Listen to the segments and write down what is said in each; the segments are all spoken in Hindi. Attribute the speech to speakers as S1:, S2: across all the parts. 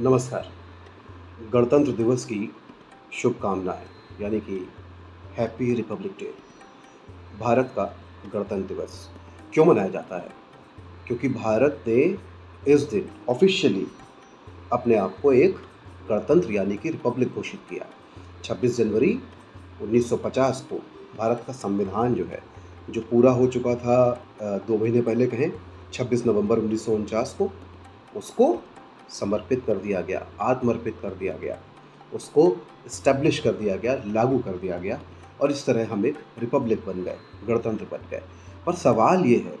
S1: नमस्कार। गणतंत्र दिवस की शुभकामनाएँ, यानी कि हैप्पी रिपब्लिक डे भारत का गणतंत्र दिवस क्यों मनाया जाता है? क्योंकि भारत ने इस दिन ऑफिशियली अपने आप को एक गणतंत्र यानी कि रिपब्लिक घोषित किया। 26 जनवरी 1950 को भारत का संविधान जो है, जो पूरा हो चुका था दो महीने पहले कहें 26 नवंबर उन्नीस सौ उनचास को, उसको समर्पित कर दिया गया, आत्मर्पित कर दिया गया, उसको इस्टेब्लिश कर दिया गया, लागू कर दिया गया और इस तरह हम एक रिपब्लिक बन गए, गणतंत्र बन गए। पर सवाल ये है,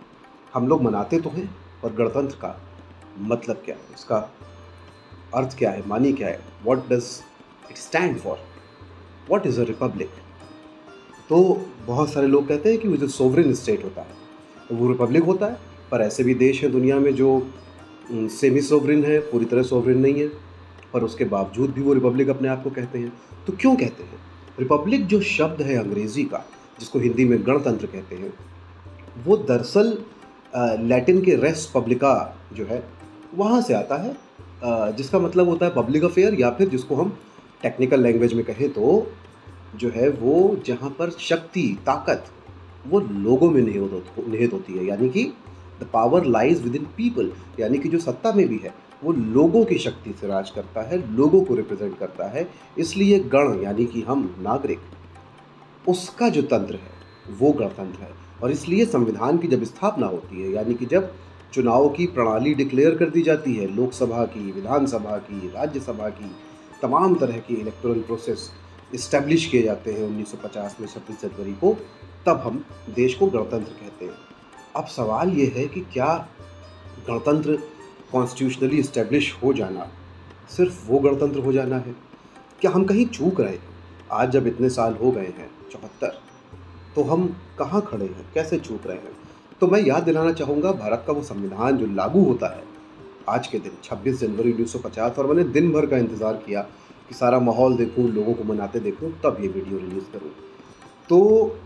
S1: हम लोग मनाते तो हैं पर गणतंत्र का मतलब क्या है? उसका अर्थ क्या है? मानी क्या है? What does it stand for what is a republic तो बहुत सारे लोग कहते हैं कि वो जो सोवरेन स्टेट होता है तो वो रिपब्लिक होता है, पर ऐसे भी देश हैं दुनिया में जो सेमी सोवरिन है, पूरी तरह सोवरिन नहीं है, पर उसके बावजूद भी वो रिपब्लिक अपने आप को कहते हैं। तो क्यों कहते हैं? रिपब्लिक जो शब्द है अंग्रेज़ी का, जिसको हिंदी में गणतंत्र कहते हैं, वो दरअसल लैटिन के रेस पब्लिका जो है, वहाँ से आता है। जिसका मतलब होता है पब्लिक अफेयर या फिर जिसको हम टेक्निकल लैंग्वेज में कहें तो जो है वो जहाँ पर शक्ति, ताकत, वो लोगों में निहित होती है। यानी कि the power lies within people यानी कि जो सत्ता में भी है, वो लोगों की शक्ति से राज करता है, लोगों को रिप्रेजेंट करता है, इसलिए गण, यानी कि हम नागरिक, उसका जो तंत्र है, वो गणतंत्र है। और इसलिए संविधान की जब स्थापना होती है, यानी कि जब चुनाव की प्रणाली डिक्लेयर कर दी जाती है, लोकसभा की, विधानसभा की, राज्यसभा की, तमाम तरह की इलेक्टोरल प्रोसेस इस्टेब्लिश किए जाते हैं 1950 में छब्बीस जनवरी को, तब हम देश को गणतंत्र कहते हैं। अब सवाल ये है कि क्या गणतंत्र कॉन्स्टिट्यूशनली इस्टेब्लिश हो जाना, सिर्फ़ वो गणतंत्र हो जाना है? क्या हम कहीं चूक रहे हैं? आज जब इतने साल हो गए हैं, चौहत्तर तो हम कहाँ खड़े हैं? कैसे चूक रहे हैं? तो मैं याद दिलाना चाहूँगा, भारत का वो संविधान जो लागू होता है। आज के दिन 26 जनवरी 1950 और मैंने दिन भर का इंतज़ार किया कि सारा माहौल देखूँ, लोगों को मनाते देखूँ, तब ये वीडियो रिलीज़ करूँ। तो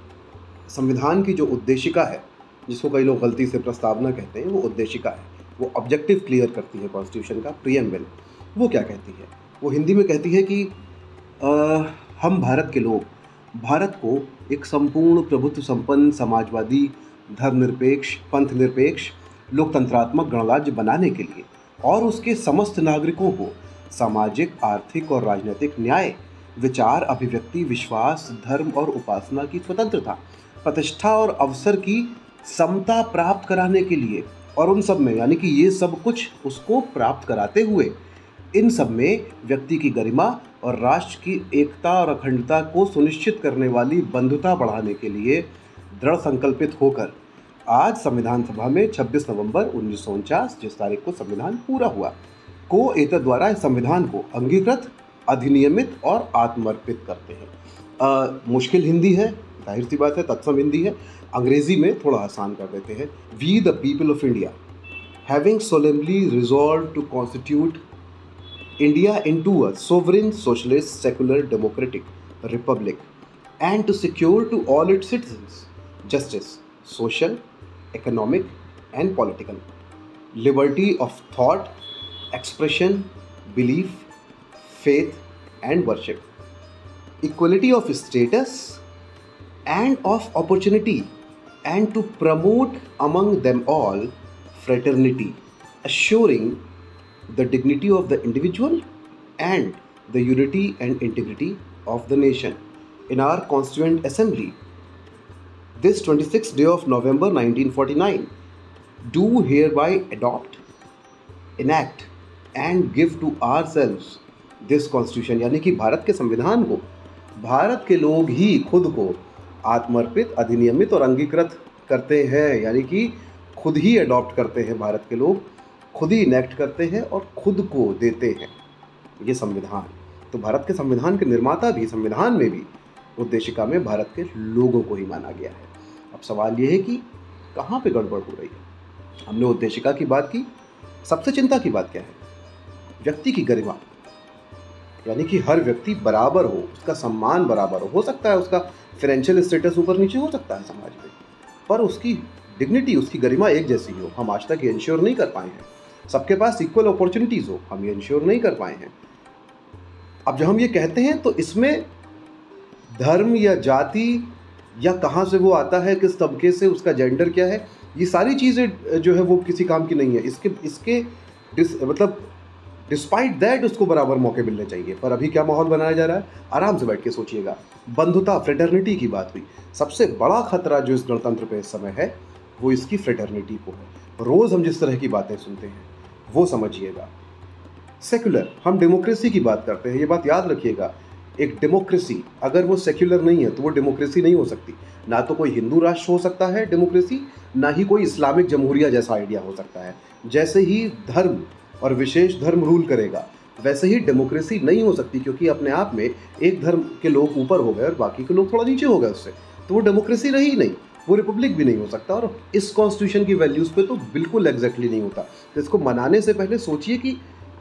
S1: संविधान की जो उद्देशिका है जिसको कई लोग गलती से प्रस्तावना कहते हैं वो उद्देशिका है। वो ऑब्जेक्टिव क्लियर करती है कॉन्स्टिट्यूशन का प्रियम्बल वो क्या कहती है? वो हिंदी में कहती है कि आ, हम भारत के लोग भारत को एक संपूर्ण प्रभुत्व संपन्न समाजवादी धर्मनिरपेक्ष पंथ निरपेक्ष लोकतंत्रात्मक गणराज्य बनाने के लिए और उसके समस्त नागरिकों को सामाजिक आर्थिक और राजनीतिक न्याय विचार अभिव्यक्ति विश्वास धर्म और उपासना की स्वतंत्रता प्रतिष्ठा और अवसर की समता प्राप्त कराने के लिए और उन सब में, यानी कि ये सब कुछ उसको प्राप्त कराते हुए, इन सब में व्यक्ति की गरिमा और राष्ट्र की एकता और अखंडता को सुनिश्चित करने वाली बंधुता बढ़ाने के लिए दृढ़ संकल्पित होकर आज संविधान सभा में 26 नवंबर उन्नीस सौ उनचास जिस तारीख को संविधान पूरा हुआ, को एत द्वारा इस संविधान को अंगीकृत, अधिनियमित और आत्मर्पित करते हैं। मुश्किल हिंदी है ज़ाहिर सी बात है, तत्सम हिंदी है। अंग्रेज़ी में थोड़ा आसान कर देते हैं। We the people of India having solemnly resolved to constitute India into a sovereign socialist secular democratic republic and to secure to all it citizens justice social economic and political liberty of thought expression belief faith and worship equality of status and of opportunity and to promote among them all fraternity, assuring the dignity of the individual and the unity and integrity of the nation. In our Constituent Assembly, this 26th day of November 1949, do hereby adopt, enact and give to ourselves this constitution यानी कि भारत के संविधान को भारत के लोग ही खुद को आत्मर्पित अधिनियमित और अंगीकृत करते हैं। यानी कि खुद ही अडॉप्ट करते हैं भारत के लोग, खुद ही इनेक्ट करते हैं और खुद को देते हैं। ये संविधान। तो भारत के संविधान के निर्माता भी, संविधान में भी उद्देशिका में भारत के लोगों को ही माना गया है। अब सवाल ये है कि कहाँ पे गड़बड़ हो रही है? हमने उद्देशिका की बात की, सबसे चिंता की बात क्या है? व्यक्ति की गरिमा। यानी कि हर व्यक्ति बराबर हो, उसका सम्मान बराबर हो। हो सकता है उसका फाइनेंशियल स्टेटस ऊपर नीचे हो सकता है समाज में, पर उसकी डिग्निटी उसकी गरिमा एक जैसी हो। हम आज तक ये इंश्योर नहीं कर पाए हैं। सबके पास इक्वल अपॉर्चुनिटीज़ हो, हम ये इंश्योर नहीं कर पाए हैं। अब जब हम ये कहते हैं तो इसमें धर्म या जाति या कहाँ से वो आता है, किस तबके से, उसका जेंडर क्या है, ये सारी चीज़ें जो है वो किसी काम की नहीं है। इसके इसके मतलब डिस्पाइट दैट उसको बराबर मौके मिलने चाहिए। पर अभी क्या माहौल बनाया जा रहा है? आराम से बैठ के सोचिएगा। बंधुता फ्रेटर्निटी की बात हुई। सबसे बड़ा खतरा जो इस गणतंत्र पे इस समय है, वो इसकी फ्रेटर्निटी को है। रोज़ हम जिस तरह की बातें सुनते हैं, वो समझिएगा। सेक्युलर हम डेमोक्रेसी की बात करते हैं। ये बात याद रखिएगा। एक डेमोक्रेसी अगर वो सेक्युलर नहीं है तो वो डेमोक्रेसी नहीं हो सकती। ना तो कोई हिंदू राष्ट्र हो सकता है डेमोक्रेसी ना ही कोई इस्लामिक जमहूरिया जैसा आइडिया हो सकता है। जैसे ही धर्म और विशेष धर्म रूल करेगा। वैसे ही डेमोक्रेसी नहीं हो सकती क्योंकि अपने आप में एक धर्म के लोग ऊपर हो गए और बाकी के लोग थोड़ा नीचे हो गए उससे। तो वो डेमोक्रेसी रही नहीं। वो रिपब्लिक भी नहीं हो सकता और इस कॉन्स्टिट्यूशन की वैल्यूज़ पे तो बिल्कुल एग्जैक्टली नहीं होता। तो इसको मनाने से पहले सोचिए कि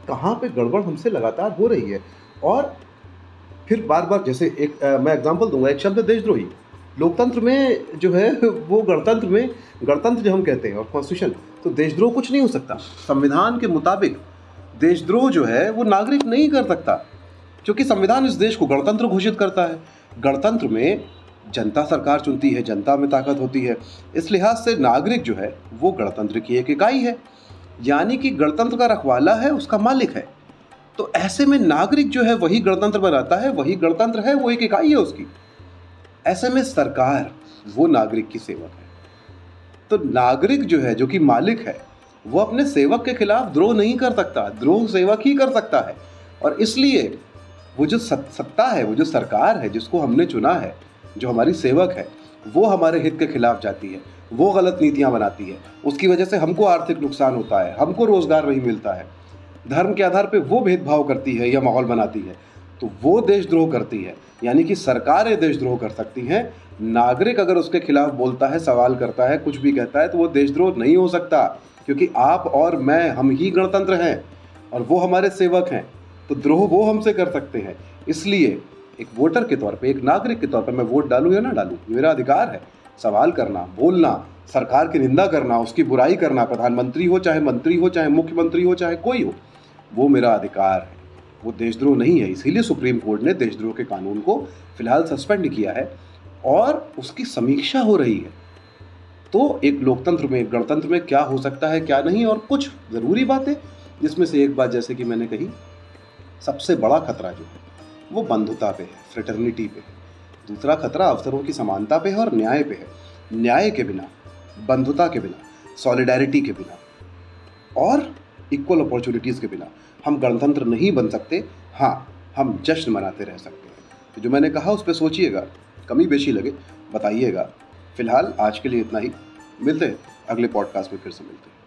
S1: कहाँ पे गड़बड़ हमसे लगातार हो रही है। और फिर बार बार जैसे एक आ, मैं एग्जांपल दूँगा। एक शब्द देशद्रोही। लोकतंत्र में जो है वो गणतंत्र में गणतंत्र जो हम कहते हैं और कॉन्स्टिट्यूशन तो देशद्रोह कुछ नहीं हो सकता। संविधान के मुताबिक देशद्रोह जो है, वो नागरिक नहीं कर सकता, क्योंकि संविधान इस देश को गणतंत्र घोषित करता है। गणतंत्र में जनता सरकार चुनती है, जनता में ताकत होती है। इस लिहाज से नागरिक जो है, वो गणतंत्र की एक इकाई है। यानी कि गणतंत्र का रखवाला है, उसका मालिक है। तो ऐसे में नागरिक जो है, वही गणतंत्र बनाता है, वही गणतंत्र है, वो एक इकाई है उसकी। ऐसे में सरकार, वो नागरिक की सेवक है। तो नागरिक जो है, जो कि मालिक है, वो अपने सेवक के खिलाफ द्रोह नहीं कर सकता। द्रोह सेवक ही कर सकता है। और इसलिए वो जो सत्ता है, वो जो सरकार है, जिसको हमने चुना है, जो हमारी सेवक है, वो हमारे हित के खिलाफ जाती है, वो गलत नीतियाँ बनाती है। उसकी वजह से हमको आर्थिक नुकसान होता है, हमको रोज़गार नहीं मिलता है। धर्म के आधार पर वो भेदभाव करती है या माहौल बनाती है। तो वो देशद्रोह करती है। यानी कि सरकारें देशद्रोह कर सकती हैं। नागरिक अगर उसके खिलाफ बोलता है, सवाल करता है, कुछ भी कहता है तो वो देशद्रोह नहीं हो सकता। क्योंकि आप और मैं, हम ही गणतंत्र हैं और वो हमारे सेवक हैं। तो द्रोह वो हमसे कर सकते हैं। इसलिए एक वोटर के तौर पे, एक नागरिक के तौर पे मैं वोट डालूँ या ना डालूँ मेरा अधिकार है। सवाल करना, बोलना, सरकार की निंदा करना, उसकी बुराई करना, प्रधानमंत्री हो चाहे मंत्री हो, चाहे मुख्यमंत्री हो, चाहे कोई हो, वो मेरा अधिकार है। वो देशद्रोह नहीं है, इसीलिए सुप्रीम कोर्ट ने देशद्रोह के कानून को फ़िलहाल सस्पेंड किया है और उसकी समीक्षा हो रही है। तो एक लोकतंत्र में एक गणतंत्र में क्या हो सकता है, क्या नहीं और कुछ ज़रूरी बातें, जिसमें से एक बात जैसे कि मैंने कही, सबसे बड़ा खतरा जो है, वो बंधुता पे है फ्रेटर्निटी पे है। दूसरा खतरा अवसरों की समानता पे है और न्याय पे है। न्याय के बिना, बंधुता के बिना सॉलिडारिटी के बिना। और इक्वल अपॉर्चुनिटीज़ के बिना। हम गणतंत्र नहीं बन सकते। हाँ हम जश्न मनाते रह सकते हैं। तो जो मैंने कहा, उस पर सोचिएगा। कमी बेशी लगे। बताइएगा। फ़िलहाल आज के लिए इतना ही। मिलते हैं अगले पॉडकास्ट में फिर से मिलते हैं।